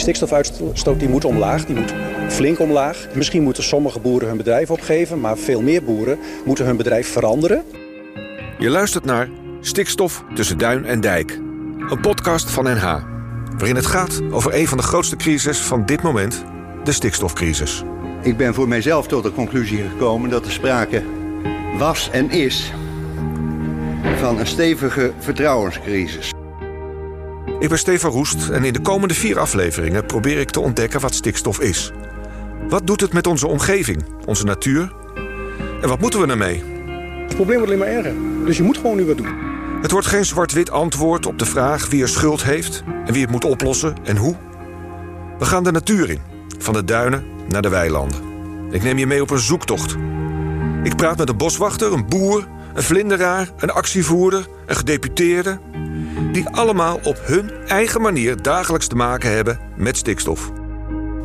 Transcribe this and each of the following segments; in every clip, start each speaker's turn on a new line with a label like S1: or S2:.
S1: Die stikstofuitstoot die moet omlaag, die moet flink omlaag. Misschien moeten sommige boeren hun bedrijf opgeven, maar veel meer boeren moeten hun bedrijf veranderen.
S2: Je luistert naar Stikstof tussen duin en dijk. Een podcast van NH, waarin het gaat over een van de grootste crises van dit moment, de stikstofcrisis.
S3: Ik ben voor mijzelf tot de conclusie gekomen dat er sprake was en is van een stevige vertrouwenscrisis.
S2: Ik ben Stefan Roest en in de komende vier afleveringen probeer ik te ontdekken wat stikstof is. Wat doet het met onze omgeving, onze natuur? En wat moeten we ermee?
S1: Het probleem wordt alleen maar erger, dus je moet gewoon nu wat doen.
S2: Het wordt geen zwart-wit antwoord op de vraag wie er schuld heeft en wie het moet oplossen en hoe. We gaan de natuur in, van de duinen naar de weilanden. Ik neem je mee op een zoektocht. Ik praat met een boswachter, een boer, een vlinderaar, een actievoerder, een gedeputeerde. Die allemaal op hun eigen manier dagelijks te maken hebben met stikstof.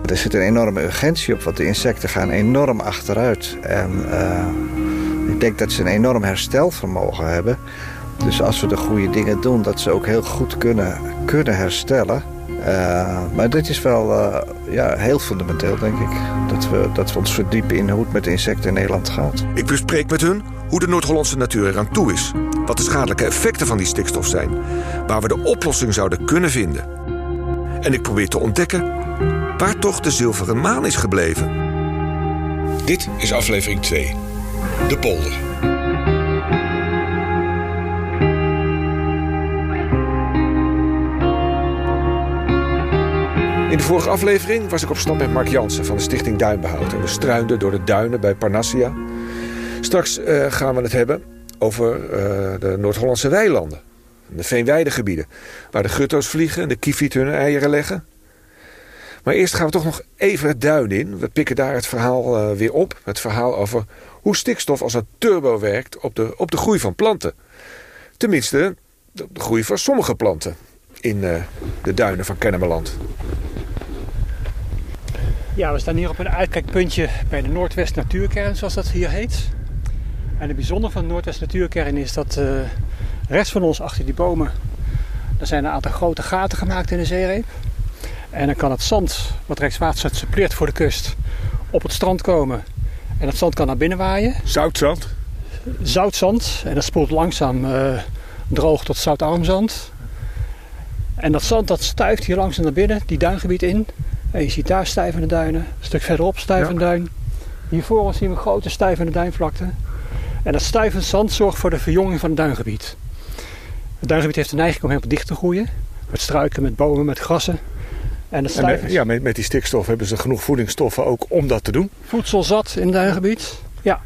S4: Er zit een enorme urgentie op, want de insecten gaan enorm achteruit. En uh, ik denk dat ze een enorm herstelvermogen hebben. Dus als we de goede dingen doen, dat ze ook heel goed kunnen, kunnen herstellen. Uh, maar dit is wel uh, ja, heel fundamenteel, denk ik. Dat we, dat we ons verdiepen in hoe het met de insecten in Nederland gaat.
S2: Ik bespreek met hun hoe de Noord-Hollandse natuur eraan toe is. Wat de schadelijke effecten van die stikstof zijn. Waar we de oplossing zouden kunnen vinden. En ik probeer te ontdekken waar toch de zilveren maan is gebleven. Dit is aflevering 2. De polder. In de vorige aflevering was ik op stap met Mark Jansen van de Stichting Duinbehoud. En we struinden door de duinen bij Parnassia. Straks uh, gaan we het hebben over uh, de Noord-Hollandse weilanden. De veenweidegebieden. Waar de gutto's vliegen en de kiefiet hun eieren leggen. Maar eerst gaan we toch nog even het duin in. We pikken daar het verhaal uh, weer op. Het verhaal over hoe stikstof als een turbo werkt op de, op de groei van planten. Tenminste, de, groei van sommige planten in de duinen van Kennemerland.
S5: Ja, we staan hier op een uitkijkpuntje bij de Noordwest Natuurkern, zoals dat hier heet. En het bijzondere van de Noordwest Natuurkern is dat uh, rechts van ons, achter die bomen, er zijn een aantal grote gaten gemaakt in de zeereep. En dan kan het zand, wat rechtswaarts suppleert voor de kust, op het strand komen. En dat zand kan naar binnen waaien.
S2: Zoutzand?
S5: Zoutzand. En dat spoelt langzaam uh, droog tot zoutarm zand. En dat zand dat stuift hier langzaam naar binnen, die duingebied in. En je ziet daar stijvende duinen. Een stuk verderop stijvende ja. duin. Hier ons zien we grote stijvende duinvlakte. En dat stijvend zand zorgt voor de verjonging van het duingebied. Het duingebied heeft de neiging om helemaal dicht te groeien. Met struiken, met bomen, met grassen. En,
S2: met, ja, met, met die stikstof hebben ze genoeg voedingsstoffen ook om dat te doen.
S5: Voedsel zat in het duingebied. Ja.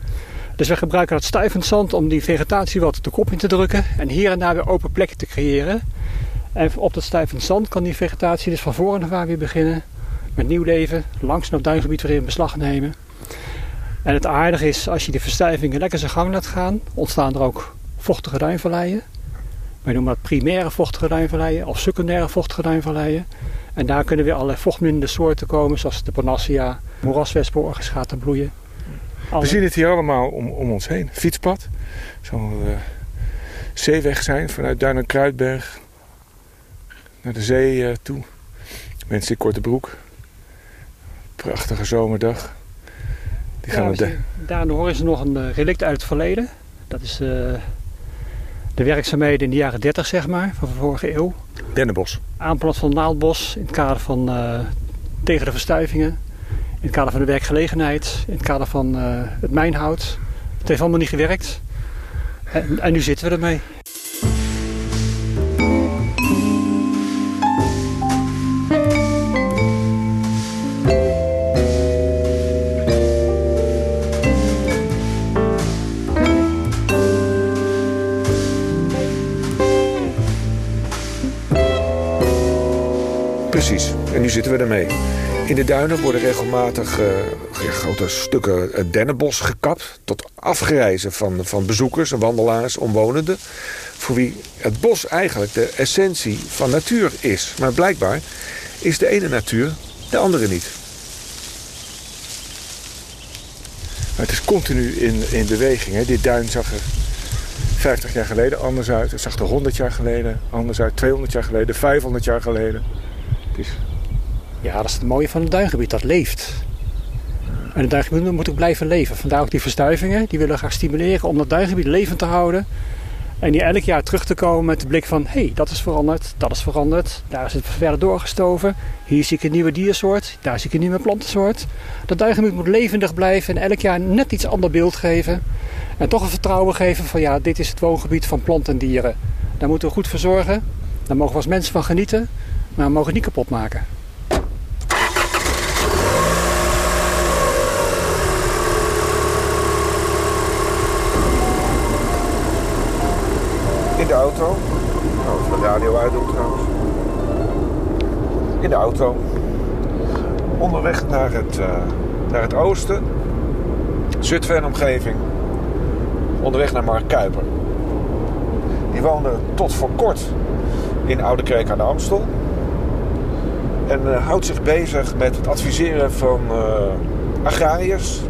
S5: Dus we gebruiken dat stijvend zand om die vegetatie wat de kop in te drukken. En hier en daar weer open plekken te creëren. En op dat stijvend zand kan die vegetatie dus van voren af aan weer beginnen. Met nieuw leven, langs het duingebied weer in beslag nemen. En het aardige is, als je die verstijvingen lekker zijn gang laat gaan, ontstaan er ook vochtige duinvalleien. Wij noemen dat primaire vochtige duinvalleien of secundaire vochtige duinvalleien. En daar kunnen weer allerlei vochtmindende soorten komen, zoals de Panacea, moeraswespenorgus gaat er bloeien.
S2: Alle... We zien het hier allemaal om, om ons heen. Fietspad, zo'n uh, zeeweg zijn vanuit Duin en Kruidberg naar de zee uh, toe. Mensen in korte broek. Prachtige zomerdag.
S5: Die gaan ja, de... Daar aan de horizon nog een uh, relict uit het verleden. Dat is uh, de werkzaamheden in de jaren 30 zeg maar, van de vorige eeuw.
S2: Dennenbos.
S5: Aanplant van naaldbos in het kader van uh, tegen de verstuivingen. In het kader van de werkgelegenheid. In het kader van het mijnhout. Het heeft allemaal niet gewerkt. En, en nu zitten we ermee.
S2: En nu zitten we ermee. In de duinen worden regelmatig uh, grote stukken dennenbos gekapt... tot afgrijzen van, van bezoekers wandelaars, omwonenden... voor wie het bos eigenlijk de essentie van natuur is. Maar blijkbaar is de ene natuur de andere niet. Het is continu in, in beweging. Hè. Dit duin zag er 50 jaar geleden anders uit. Het zag er 100 jaar geleden anders uit. 200 jaar geleden, 500 jaar geleden. Het is
S5: Ja, dat is het mooie van het duingebied. Dat leeft. En het duingebied moet ook blijven leven. Vandaar ook die verstuivingen. Die willen graag stimuleren om dat duingebied levend te houden. En die elk jaar terug te komen met de blik van... hé, hey, dat is veranderd, dat is veranderd. Daar is het verder doorgestoven. Hier zie ik een nieuwe diersoort. Daar zie ik een nieuwe plantensoort. Dat duingebied moet levendig blijven en elk jaar net iets ander beeld geven. En toch een vertrouwen geven van ja, dit is het woongebied van planten en dieren. Daar moeten we goed voor zorgen. Daar mogen we als mensen van genieten. Maar we mogen het niet kapot maken.
S2: De auto. Even de radio uitdoen trouwens. In de auto. Onderweg naar het, uh, naar het oosten. Zutphen en omgeving. Onderweg naar Mark Kuiper. Die woonde tot voor kort in Oude Kerk aan de Amstel. En uh, houdt zich bezig met het adviseren van uh, agrariërs.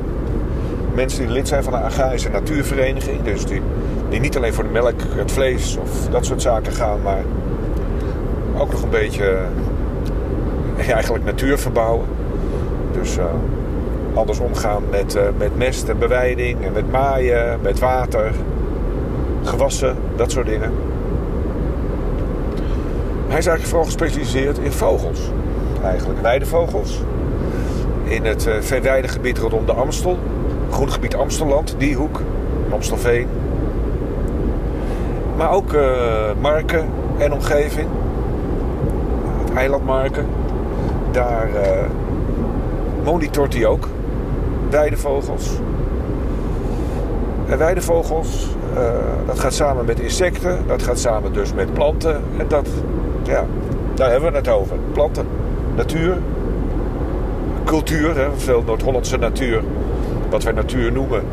S2: Mensen die lid zijn van een agrarische natuurvereniging. Dus die, die niet alleen voor de melk, het vlees of dat soort zaken gaan. Maar ook nog een beetje ja, eigenlijk natuur verbouwen. Dus uh, anders omgaan met, uh, met mest en beweiding en met maaien, met water, gewassen, dat soort dingen. Hij is eigenlijk vooral gespecialiseerd in vogels. Eigenlijk weidevogels. In het uh, veenweidegebied rondom de Amstel. Groengebied Amstelland, die hoek. Amstelveen. Maar ook uh, Marken en omgeving. Het eiland. Daar uh, monitort hij ook. Weidevogels. En weidevogels, uh, dat gaat samen met insecten. Dat gaat samen dus met planten. En dat, ja, daar hebben we het over. Planten, natuur, cultuur. Hè, veel Noord-Hollandse natuur, wat wij natuur noemen,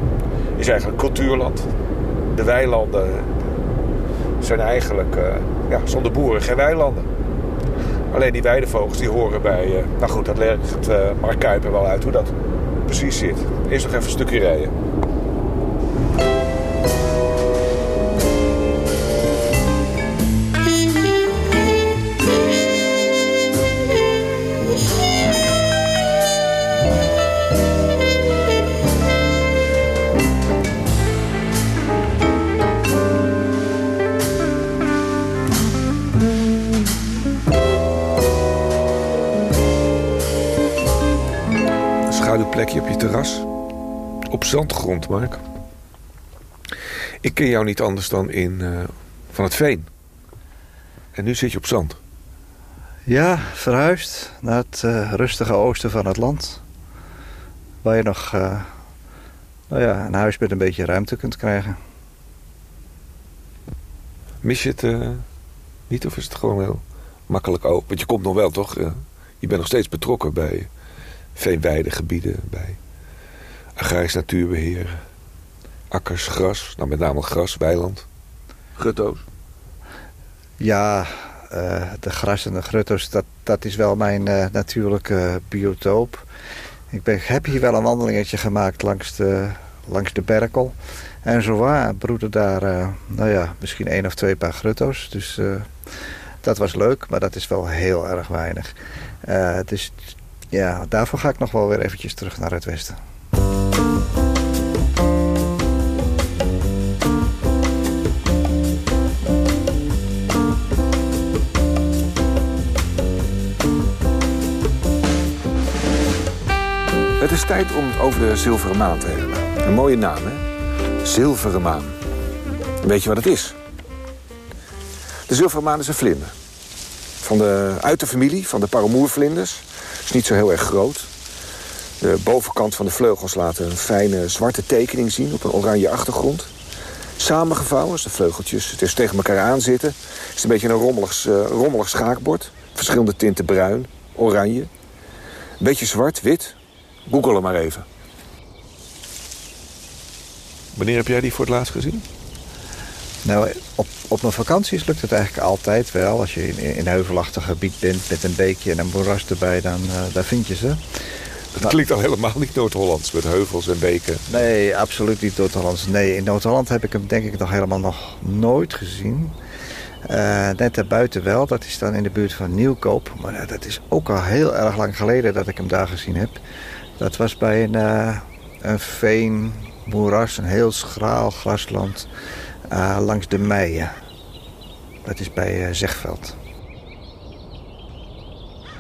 S2: is eigenlijk cultuurland. De weilanden zijn eigenlijk uh, ja, zonder boeren geen weilanden. Alleen die weidevogels die horen bij... Uh, nou goed, dat legt uh, Mark Kuiper wel uit hoe dat precies zit. Eerst nog even een stukje rijden. Zandgrond, Mark. Ik ken jou niet anders dan in uh, van het veen. En nu zit je op zand.
S4: Ja, verhuisd naar het uh, rustige oosten van het land. Waar je nog uh, nou ja, een huis met een beetje ruimte kunt krijgen.
S2: Mis je het niet of is het gewoon heel makkelijk open? Want je komt nog wel, toch? je bent nog steeds betrokken bij veenweidegebieden, bij agrarisch natuurbeheer, akkers, gras, nou met name gras, weiland, grutto's.
S4: Ja, uh, de gras en de grutto's, dat, dat is wel mijn uh, natuurlijke biotoop. Ik ben, heb hier wel een wandelingetje gemaakt langs de, langs de Berkel. En zo waar broeden daar, uh, nou ja, misschien één of twee paar grutto's. Dus dat was leuk, maar dat is wel heel erg weinig. dus ja, daarvoor ga ik nog wel weer eventjes terug naar het westen.
S2: Is tijd om het over de zilveren maan te hebben. Een mooie naam, hè? Zilveren maan. Weet je wat het is? De zilveren maan is een vlinder. Van de, uit de familie van de paramoervlinders is niet zo heel erg groot. De bovenkant van de vleugels laten een fijne zwarte tekening zien op een oranje achtergrond. Samengevouwen, als de vleugeltjes dus tegen elkaar aan zitten... is een beetje een rommelig, uh, rommelig schaakbord. Verschillende tinten bruin, oranje. Een beetje zwart, wit. Google hem maar even. Wanneer heb jij die voor het laatst gezien?
S4: Nou, op, op mijn vakanties lukt het eigenlijk altijd wel. Als je in, in heuvelachtig gebied bent met een beekje en een moeras erbij, dan uh, daar vind je ze.
S2: Dat klinkt al helemaal niet Noord-Hollands met heuvels en beken.
S4: Nee, absoluut niet Noord-Hollands. Nee, in Noord-Holland heb ik hem denk ik nog helemaal nog nooit gezien. Uh, net daarbuiten wel, dat is dan in de buurt van Nieuwkoop. Maar dat is ook al heel erg lang geleden dat ik hem daar gezien heb. Dat was bij een, uh, een veen, moeras, een heel schraal grasland uh, langs de Meijen. Dat is bij Zegveld.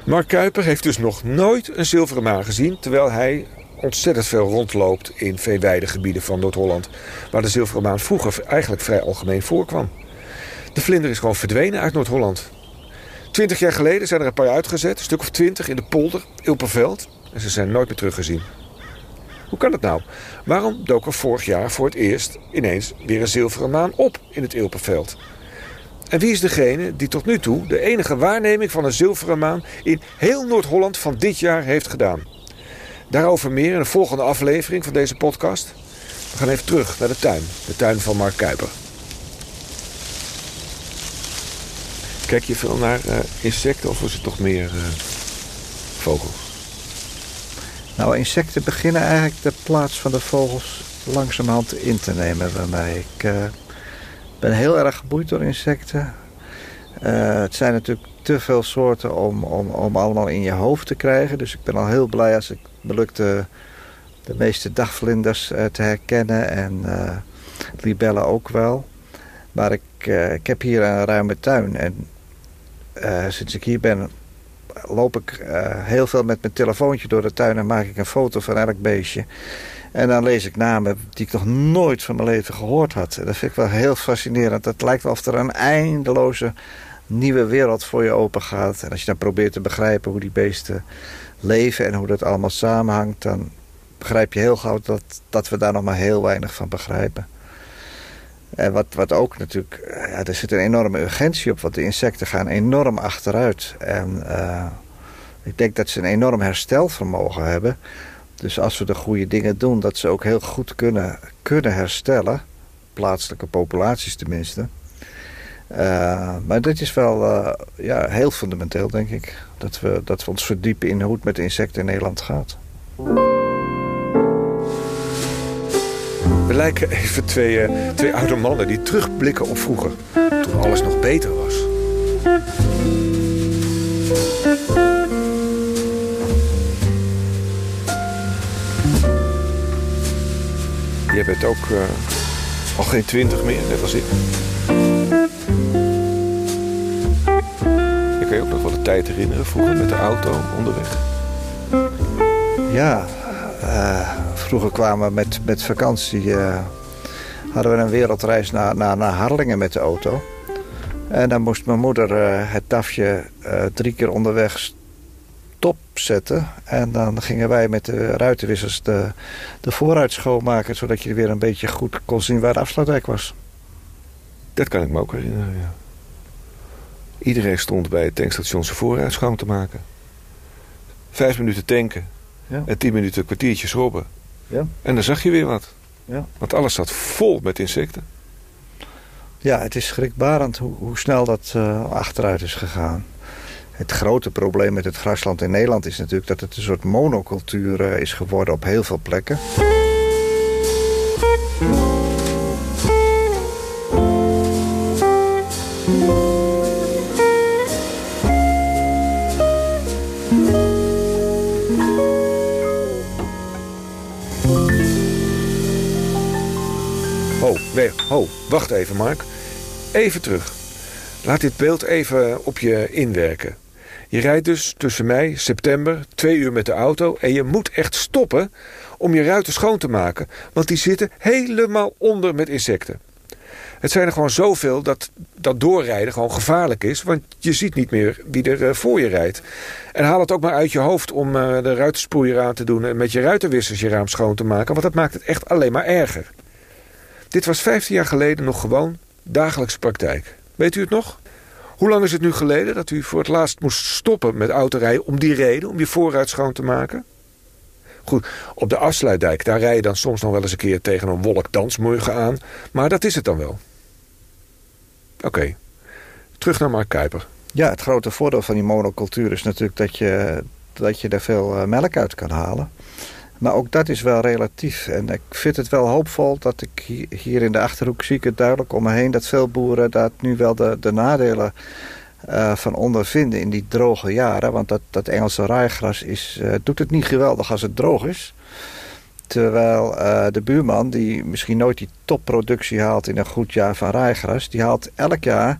S2: Mark Kuiper heeft dus nog nooit een zilveren maan gezien... terwijl hij ontzettend veel rondloopt in veeweidegebieden van Noord-Holland... waar de zilveren maan vroeger eigenlijk vrij algemeen voorkwam. De vlinder is gewoon verdwenen uit Noord-Holland. Twintig jaar geleden zijn er een paar uitgezet, een stuk of twintig in de polder, Ilperveld. En ze zijn nooit meer teruggezien. Hoe kan het nou? Waarom dook er vorig jaar voor het eerst ineens weer een zilveren maan op in het Ilperveld? En wie is degene die tot nu toe de enige waarneming van een zilveren maan in heel Noord-Holland van dit jaar heeft gedaan? Daarover meer in de volgende aflevering van deze podcast. We gaan even terug naar de tuin, de tuin van Mark Kuiper. Kijk je veel naar uh, insecten of is het toch meer uh, vogels?
S4: Nou, insecten beginnen eigenlijk de plaats van de vogels langzamerhand in te nemen bij mij. Ik uh, ben heel erg geboeid door insecten. het zijn natuurlijk te veel soorten om, om, om allemaal in je hoofd te krijgen. Dus ik ben al heel blij als ik me lukt de, meeste dagvlinders te herkennen. En libellen ook wel. Maar ik, ik heb hier een ruime tuin. En sinds ik hier ben, loop ik uh, heel veel met mijn telefoontje door de tuin en maak ik een foto van elk beestje. En dan lees ik namen die ik nog nooit van mijn leven gehoord had. En dat vind ik wel heel fascinerend. Het lijkt wel of er een eindeloze nieuwe wereld voor je open gaat. En als je dan probeert te begrijpen hoe die beesten leven en hoe dat allemaal samenhangt, dan begrijp je heel gauw dat, dat we daar nog maar heel weinig van begrijpen. En wat, wat ook natuurlijk, eh, ja, er zit een enorme urgentie op, want de insecten gaan enorm achteruit. En uh, ik denk dat ze een enorm herstelvermogen hebben. Dus als we de goede dingen doen, dat ze ook heel goed kunnen, kunnen herstellen. Plaatselijke populaties tenminste. Uh, maar dit is wel ja, heel fundamenteel, denk ik. Dat we, dat we ons verdiepen in hoe het met insecten in Nederland gaat.
S2: Lijken even twee, uh, twee oude mannen die terugblikken op vroeger. Toen alles nog beter was. Je bent ook uh, al geen twintig meer, net als ik. Je kan je ook nog wel de tijd herinneren vroeger met de auto onderweg.
S4: Ja, uh, vroeger kwamen we met, met vakantie... Uh, hadden we een wereldreis naar, naar, naar Harlingen met de auto. En dan moest mijn moeder uh, het tafje drie keer onderweg stop zetten. En dan gingen wij met de ruitenwissers de, de vooruit schoonmaken... zodat je weer een beetje goed kon zien waar de afsluitdijk was.
S2: Dat kan ik me ook herinneren, ja. Iedereen stond bij het tankstation zijn vooruit schoon te maken. Vijf minuten tanken, ja. En tien minuten een kwartiertje schrobben. Ja. En dan zag je weer wat. Ja. Want alles zat vol met insecten.
S4: Ja, het is schrikbarend hoe, hoe snel dat uh, achteruit is gegaan. Het grote probleem met het grasland in Nederland is natuurlijk dat het een soort monocultuur uh, is geworden op heel veel plekken.
S2: Oh, wacht even Mark. Even terug. Laat dit beeld even op je inwerken. Je rijdt dus tussen mei, september, twee uur met de auto... en je moet echt stoppen om je ruiten schoon te maken... want die zitten helemaal onder met insecten. Het zijn er gewoon zoveel dat, dat doorrijden gewoon gevaarlijk is... want je ziet niet meer wie er eh, voor je rijdt. En haal het ook maar uit je hoofd om uh, de ruitensproeier aan te doen... en met je ruitenwissers je raam schoon te maken... want dat maakt het echt alleen maar erger. Dit was 15 jaar geleden nog gewoon dagelijkse praktijk. Weet u het nog? Hoe lang is het nu geleden dat u voor het laatst moest stoppen met autorijden om die reden, om je vooruit schoon te maken? Goed, op de afsluitdijk, daar rij je dan soms nog wel eens een keer tegen een wolk dansmorgen aan. Maar dat is het dan wel. Oké, terug naar Mark Kuiper.
S4: Ja, het grote voordeel van die monocultuur is natuurlijk dat je, dat je er veel eh, melk uit kan halen. Maar ook dat is wel relatief. En ik vind het wel hoopvol dat ik hier in de Achterhoek zie ik het duidelijk om me heen... dat veel boeren daar nu wel de, de nadelen uh, van ondervinden in die droge jaren. Want dat, dat Engelse raaigras is, uh, doet het niet geweldig als het droog is. Terwijl uh, de buurman, die misschien nooit die topproductie haalt in een goed jaar van raaigras... die haalt elk jaar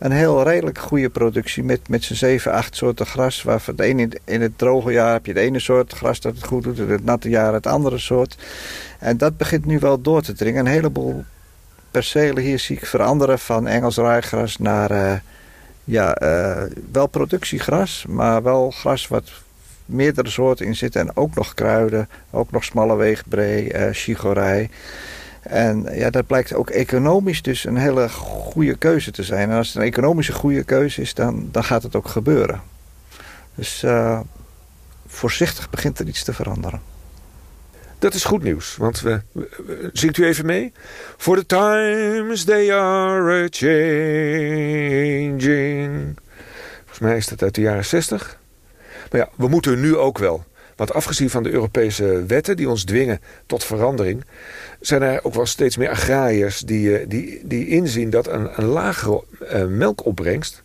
S4: een heel redelijk goede productie met, met zijn 7, 8 soorten gras. Waarvan de ene, in het droge jaar heb je het ene soort gras dat het goed doet, in het natte jaar het andere soort. En dat begint nu wel door te dringen. Een heleboel percelen hier zie ik veranderen van Engels raaigras naar uh, ja, uh, wel productiegras, maar wel gras wat meerdere soorten in zitten. En ook nog kruiden, ook nog smalle weegbree, uh, chigorij. En ja, dat blijkt ook economisch dus een hele goede keuze te zijn. En als het een economische goede keuze is, dan, dan gaat het ook gebeuren. Dus uh, voorzichtig begint er iets te veranderen.
S2: Dat is goed nieuws, want we, we, zingt u even mee? For the times they are a-changing. Volgens mij is dat uit de jaren 60. Maar ja, we moeten nu ook wel. Want afgezien van de Europese wetten die ons dwingen tot verandering... zijn er ook wel steeds meer agrariërs die, die, die inzien dat een, een lagere uh, melkopbrengst...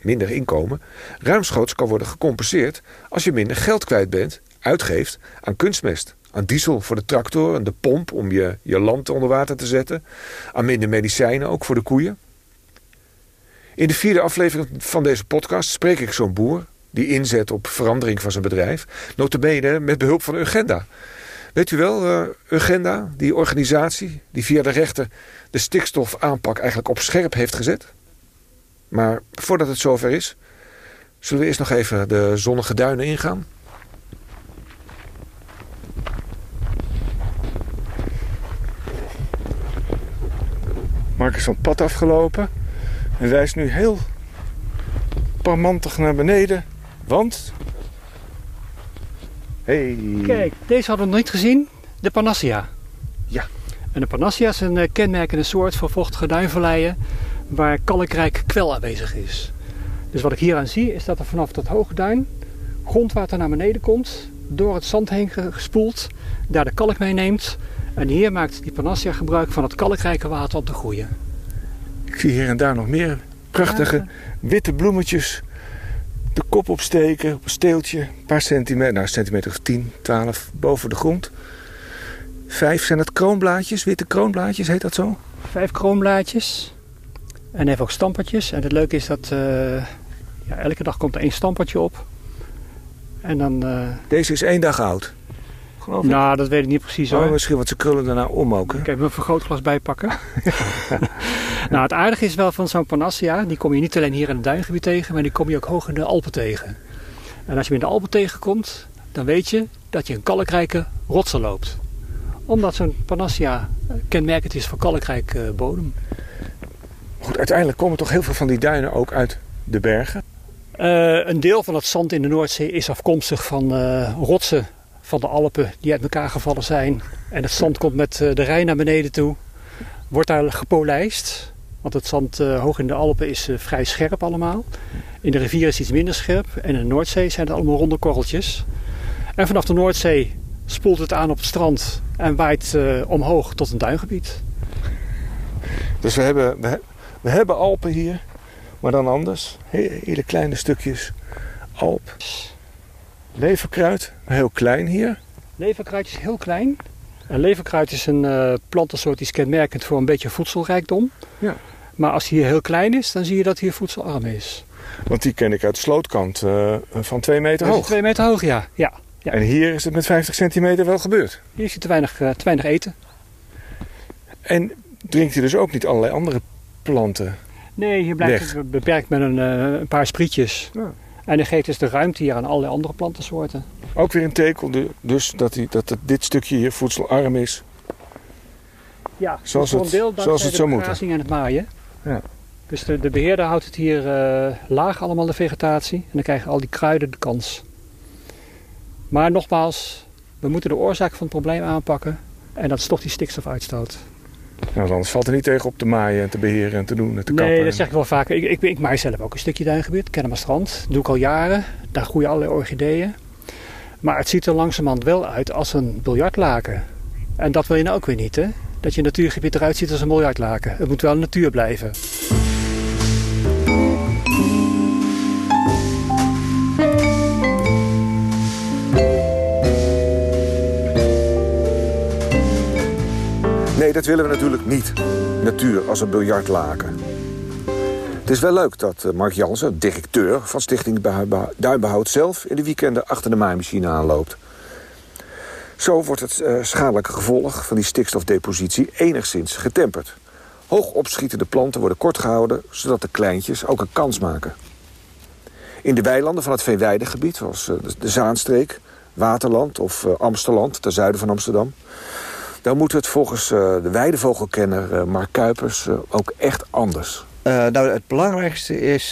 S2: minder inkomen, ruimschoots kan worden gecompenseerd... als je minder geld kwijt bent, uitgeeft aan kunstmest aan diesel voor de tractor en de pomp om je, je land onder water te zetten. Aan minder medicijnen, ook voor de koeien. In de vierde aflevering van deze podcast spreek ik zo'n boer... die inzet op verandering van zijn bedrijf. Notabene met behulp van Urgenda. Weet u wel, uh, Urgenda, die organisatie... die via de rechter de stikstofaanpak eigenlijk op scherp heeft gezet. Maar voordat het zover is... zullen we eerst nog even de zonnige duinen ingaan... Mark is van het pad afgelopen en wijst nu heel parmantig naar beneden. Want... Hey.
S5: Kijk, deze hadden we nog niet gezien. De Panacea.
S2: Ja.
S5: En de Panacea is een uh, kenmerkende soort van vochtige duinvalleien waar kalkrijk kwel aanwezig is. Dus wat ik hier aan zie is dat er vanaf dat hoge duin grondwater naar beneden komt, door het zand heen gespoeld, daar de kalk meeneemt en hier maakt die panacea gebruik van het kalkrijke water om te groeien.
S2: Ik zie hier en daar nog meer prachtige witte bloemetjes de kop opsteken op een steeltje. Een paar centimeter, nou een centimeter of 10, 12 boven de grond. Vijf zijn het kroonblaadjes, witte kroonblaadjes, heet dat zo?
S5: Vijf kroonblaadjes. En heeft ook stampertjes. En het leuke is dat uh, ja, elke dag komt er één stampertje op. En dan... Uh...
S2: Deze is één dag oud?
S5: Geloof ik. Nou, dat weet ik niet precies
S2: oh,
S5: hoor.
S2: misschien, want ze krullen daarna om ook. Hè?
S5: Ik heb een vergrootglas bijpakken. nou, het aardige is wel van zo'n Panacea, die kom je niet alleen hier in het duingebied tegen, maar die kom je ook hoog in de Alpen tegen. En als je in de Alpen tegenkomt, dan weet je dat je een kalkrijke rotsen loopt. Omdat zo'n Panacea kenmerkend is voor kalkrijke bodem.
S2: Goed, uiteindelijk komen toch heel veel van die duinen ook uit de bergen?
S5: Uh, een deel van het zand in de Noordzee is afkomstig van uh, rotsen van de Alpen die uit elkaar gevallen zijn. En het zand komt met eh, de Rijn naar beneden toe. Wordt daar gepolijst. Want het zand uh, hoog in de Alpen is uh, vrij scherp allemaal. In de rivier is iets minder scherp. En in de Noordzee zijn het allemaal ronde korreltjes. En vanaf de Noordzee spoelt het aan op het strand en waait omhoog tot een duingebied.
S2: Dus we hebben, we, hebben Alpen hier, maar dan anders. Hele kleine stukjes Alp. Leverkruid, heel klein hier.
S5: Leverkruid is heel klein. En leverkruid is een uh, plantensoort die is kenmerkend voor een beetje voedselrijkdom.
S2: Ja.
S5: Maar als hij heel klein is, dan zie je dat hij voedselarm is.
S2: Want die ken ik uit de slootkant uh, van 2 meter hoog.
S5: Twee meter hoog, ja. ja. ja.
S2: En hier is het met 50 centimeter wel gebeurd?
S5: Hier is te weinig, uh, te weinig eten.
S2: En drinkt hij dus ook niet allerlei andere planten
S5: Nee, hier blijft het beperkt met een, een paar sprietjes. Ja. En die geeft dus de ruimte hier aan allerlei andere plantensoorten.
S2: Ook weer een teken dus dat, dat dit stukje hier voedselarm is.
S5: Ja,
S2: zoals het, deel zoals het zo moet.
S5: en het maaien.
S2: Ja.
S5: Dus de, de beheerder houdt het hier uh, laag allemaal de vegetatie. En dan krijgen al die kruiden de kans. Maar nogmaals, we moeten de oorzaak van het probleem aanpakken. En dat is toch die stikstofuitstoot.
S2: Nou, anders valt er niet tegen op te maaien en te beheren en te doen en te kappen.
S5: Nee, dat zeg ik wel vaker. Ik, ik, ik maai zelf ook een stukje duingebied, Kennemerstrand. Dat doe ik al jaren. Daar groeien allerlei orchideeën. Maar het ziet er langzamerhand wel uit als een biljartlaken. En dat wil je nou ook weer niet, hè? Dat je natuurgebied eruit ziet als een biljartlaken. Het moet wel natuur blijven.
S2: Nee, dat willen we natuurlijk niet. Natuur als een biljartlaken. Het is wel leuk dat eh, Mark Jansen, directeur van Stichting Duinbehoud... zelf in de weekenden achter de maaimachine aanloopt. Zo wordt het uh, schadelijke gevolg van die stikstofdepositie enigszins getemperd. Hoog opschietende planten worden kort gehouden... zodat de kleintjes ook een kans maken. In de weilanden van het Veenweidegebied, zoals uh, de Zaanstreek... Waterland of Amsterland, ten zuiden van Amsterdam... dan moet het volgens de weidevogelkenner Mark Kuipers ook echt anders.
S4: nou, het belangrijkste is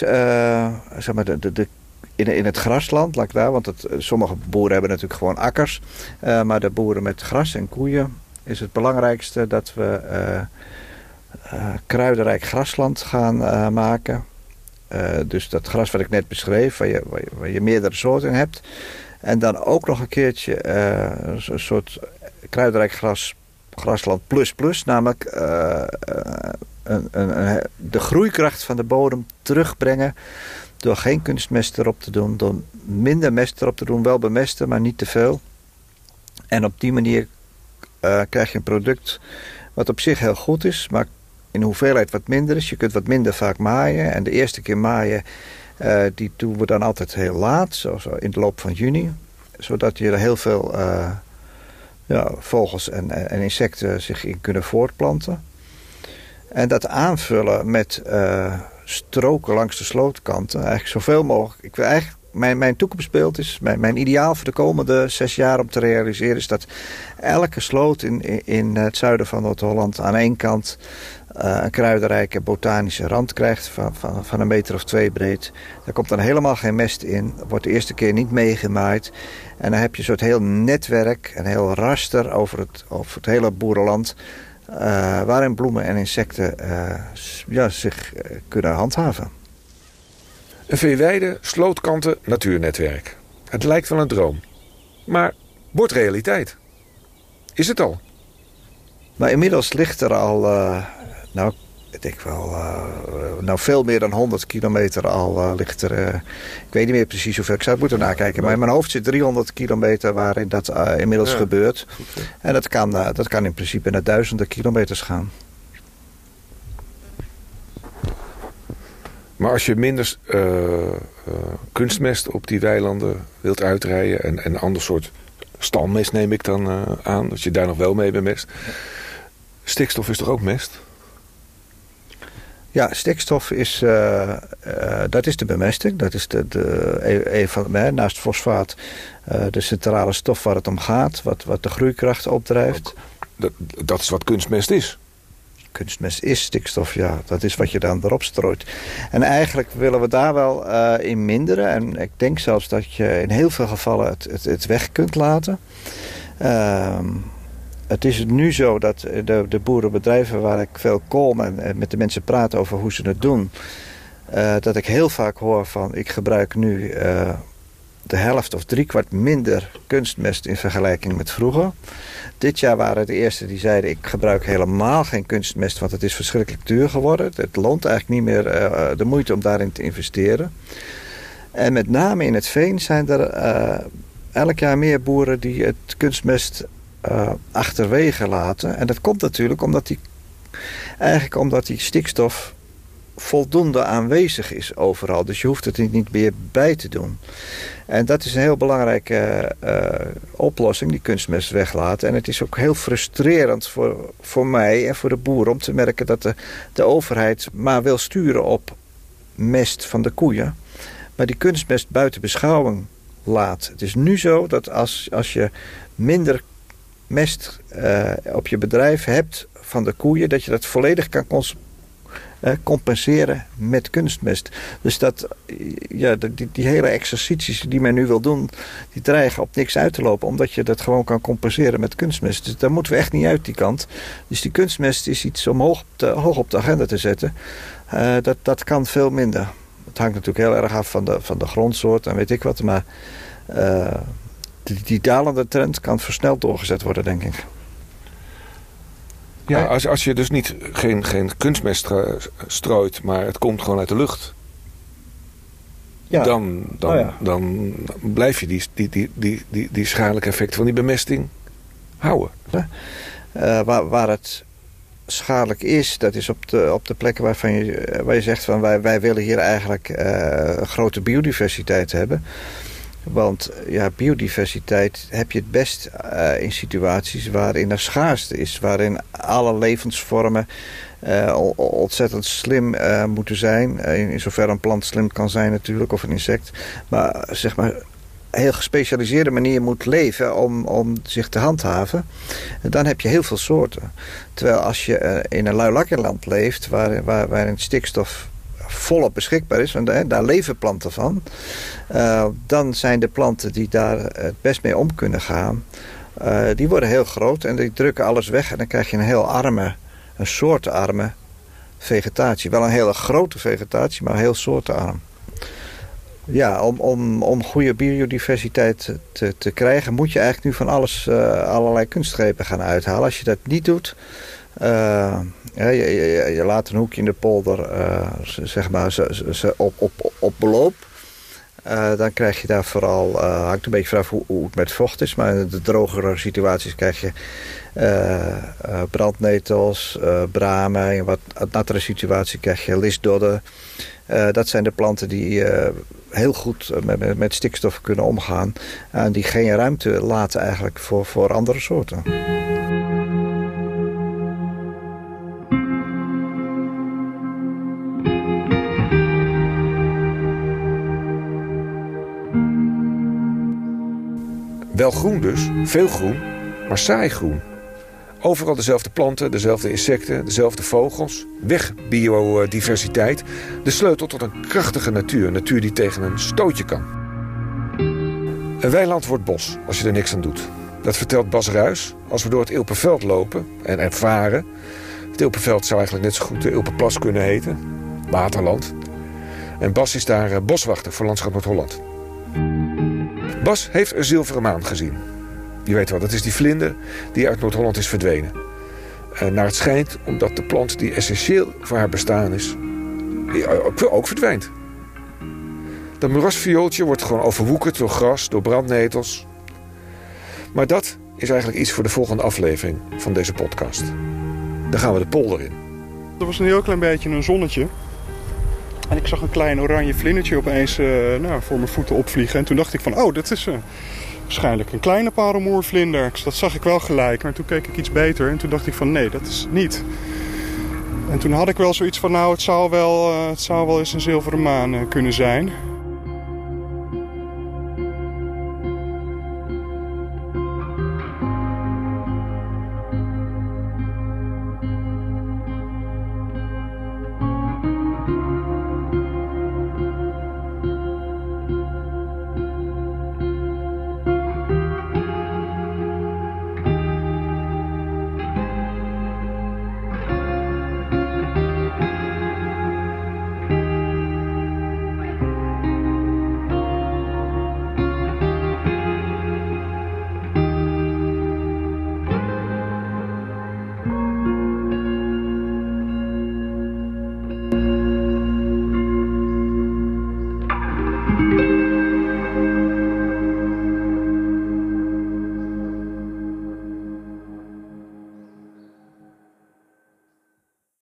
S4: zeg maar de, de, in, in het grasland, laat ik daar, want het, sommige boeren hebben natuurlijk gewoon akkers. Maar de boeren met gras en koeien is het belangrijkste dat we uh, kruidenrijk grasland gaan maken. dus dat gras wat ik net beschreef, waar je, je, meerdere soorten hebt. En dan ook nog een keertje een soort kruidenrijk gras, grasland plus plus, namelijk een, een, een, de groeikracht van de bodem terugbrengen door geen kunstmest erop te doen, door minder mest erop te doen, wel bemesten, maar niet te veel. En op die manier uh, krijg je een product wat op zich heel goed is, maar in hoeveelheid wat minder is. Je kunt wat minder vaak maaien. En de eerste keer maaien, die doen we dan altijd heel laat, zoals in de loop van juni. Zodat je er heel veel ja, vogels en, en, insecten zich in kunnen voortplanten. En dat aanvullen met stroken langs de slootkanten. Eigenlijk zoveel mogelijk. Ik wil eigenlijk, mijn, mijn toekomstbeeld is, mijn, mijn ideaal voor de komende zes jaar om te realiseren... is dat elke sloot in, in het zuiden van Noord-Holland aan één kant... Uh, een kruidenrijke botanische rand krijgt van, van, van een meter of twee breed. Daar komt dan helemaal geen mest in. Wordt de eerste keer niet meegemaaid. En dan heb je een soort heel netwerk, een heel raster over het, over het hele boerenland... Uh, waarin bloemen en insecten uh, ja, zich uh, kunnen handhaven.
S2: Een veeweide slootkanten natuurnetwerk. Het lijkt wel een droom. Maar wordt realiteit. Is het al?
S4: Maar inmiddels ligt er al, nou ik denk wel, uh, nou veel meer dan 100 kilometer al uh, ligt er. Uh, ik weet niet meer precies hoeveel, ik zou het moeten nakijken. Maar in mijn hoofd zit 300 kilometer waarin dat inmiddels ja. gebeurt. En dat kan, dat kan in principe naar duizenden kilometers gaan.
S2: Maar als je minder kunstmest op die weilanden wilt uitrijden... en, en een ander soort stalmest neem ik dan aan, dat je daar nog wel mee bemest... Stikstof is toch ook mest?
S4: Ja, stikstof is, uh, uh, dat is de bemesting. Dat is de, de, een van, naast fosfaat uh, de centrale stof waar het om gaat. Wat, wat de groeikracht opdrijft.
S2: Dat, dat is wat kunstmest is.
S4: Kunstmest is stikstof, ja. Dat is wat je dan erop strooit. En eigenlijk willen we daar wel in minderen. En ik denk zelfs dat je in heel veel gevallen het, het, het weg kunt laten. Ehm het is nu zo dat de, de boerenbedrijven waar ik veel kom en, met de mensen praat over hoe ze het doen, uh, dat ik heel vaak hoor van ik gebruik nu uh, de helft of driekwart minder kunstmest in vergelijking met vroeger. Dit jaar waren de eerste die zeiden ik gebruik helemaal geen kunstmest, want het is verschrikkelijk duur geworden. Het loont eigenlijk niet meer de moeite om daarin te investeren. En met name in het veen zijn er elk jaar meer boeren die het kunstmest uh, achterwege laten. En dat komt natuurlijk omdat die, eigenlijk omdat die stikstof voldoende aanwezig is overal. Dus je hoeft het niet meer bij te doen. En dat is een heel belangrijke uh, oplossing, die kunstmest weglaten. En het is ook heel frustrerend voor, voor mij en voor de boeren... om te merken dat de, de overheid maar wil sturen op mest van de koeien... maar die kunstmest buiten beschouwing laat. Het is nu zo dat als, als je minder mest uh, op je bedrijf hebt van de koeien, dat je dat volledig kan uh, compenseren met kunstmest. Dus dat, ja, die, die, hele exercities die men nu wil doen, die dreigen op niks uit te lopen, omdat je dat gewoon kan compenseren met kunstmest. Dus daar moeten we echt niet uit die kant. Dus die kunstmest is iets om hoog op de, hoog op de agenda te zetten. Uh, dat, dat kan veel minder. Het hangt natuurlijk heel erg af van de, van de grondsoort en weet ik wat, maar die, die dalende trend kan versneld doorgezet worden, denk ik.
S2: Ja, als, als je dus niet, geen, geen kunstmest strooit, maar het komt gewoon uit de lucht. Ja. Dan, dan, oh dan blijf je die, die, die, die, die, die schadelijke effecten van die bemesting houden.
S4: Uh, waar, waar het schadelijk is, dat is op de, op de plekken waarvan je, waar je zegt van wij, wij willen hier eigenlijk uh, grote biodiversiteit hebben. Want ja, biodiversiteit heb je het best uh, in situaties waarin er schaarste is. Waarin alle levensvormen uh, ontzettend slim uh, moeten zijn. in, in zoverre een plant slim kan zijn natuurlijk, of een insect. Maar zeg maar heel gespecialiseerde manier moet leven om, om zich te handhaven, dan heb je heel veel soorten. Terwijl als je in een luilakkerland leeft, waar, waar, waarin stikstof volop beschikbaar is, want daar leven planten van, uh, dan zijn de planten die daar het best mee om kunnen gaan, uh, die worden heel groot en die drukken alles weg en dan krijg je een heel arme, een soortenarme vegetatie. Wel een hele grote vegetatie, maar heel soortenarm. Ja, om, om, om goede biodiversiteit te, te krijgen moet je eigenlijk nu van alles, uh, allerlei kunstgrepen gaan uithalen. Als je dat niet doet, uh, je, laat een hoekje in de polder uh, zeg maar, op, op, op beloop. Uh, dan krijg je daar vooral, hangt een beetje vanaf hoe, het met vocht is, maar in de drogere situaties krijg je brandnetels, bramen. In wat nattere situatie krijg je lisdodden. dat zijn de planten die heel goed met, met, stikstof kunnen omgaan en die geen ruimte laten eigenlijk voor, voor andere soorten.
S2: Wel groen dus, veel groen, maar saai groen. Overal dezelfde planten, dezelfde insecten, dezelfde vogels. Weg biodiversiteit. De sleutel tot een krachtige natuur. Natuur die tegen een stootje kan. Een weiland wordt bos als je er niks aan doet. Dat vertelt Bas Ruis als we door het Ilpenveld lopen en ervaren. Het Ilpenveld zou eigenlijk net zo goed de Ilpenplas kunnen heten. Waterland. En Bas is daar eh, boswachter voor Landschap Noord-Holland. Bas heeft een zilveren maan gezien. Je weet wel, dat is die vlinder die uit Noord-Holland is verdwenen. En naar het schijnt omdat de plant die essentieel voor haar bestaan is... ook verdwijnt. Dat moerasviooltje wordt gewoon overwoekerd door gras, door brandnetels. Maar dat is eigenlijk iets voor de volgende aflevering van deze podcast. Dan gaan we de polder in.
S6: Er was een heel klein beetje een zonnetje. En ik zag een klein oranje vlindertje opeens uh, nou, voor mijn voeten opvliegen. En toen dacht ik van, oh, dat is uh, waarschijnlijk een kleine parelmoervlinder. Dat zag ik wel gelijk, maar toen keek ik iets beter. En toen dacht ik van, nee, dat is niet. En toen had ik wel zoiets van, nou, het zou wel, uh, het zou wel eens een zilveren maan kunnen zijn.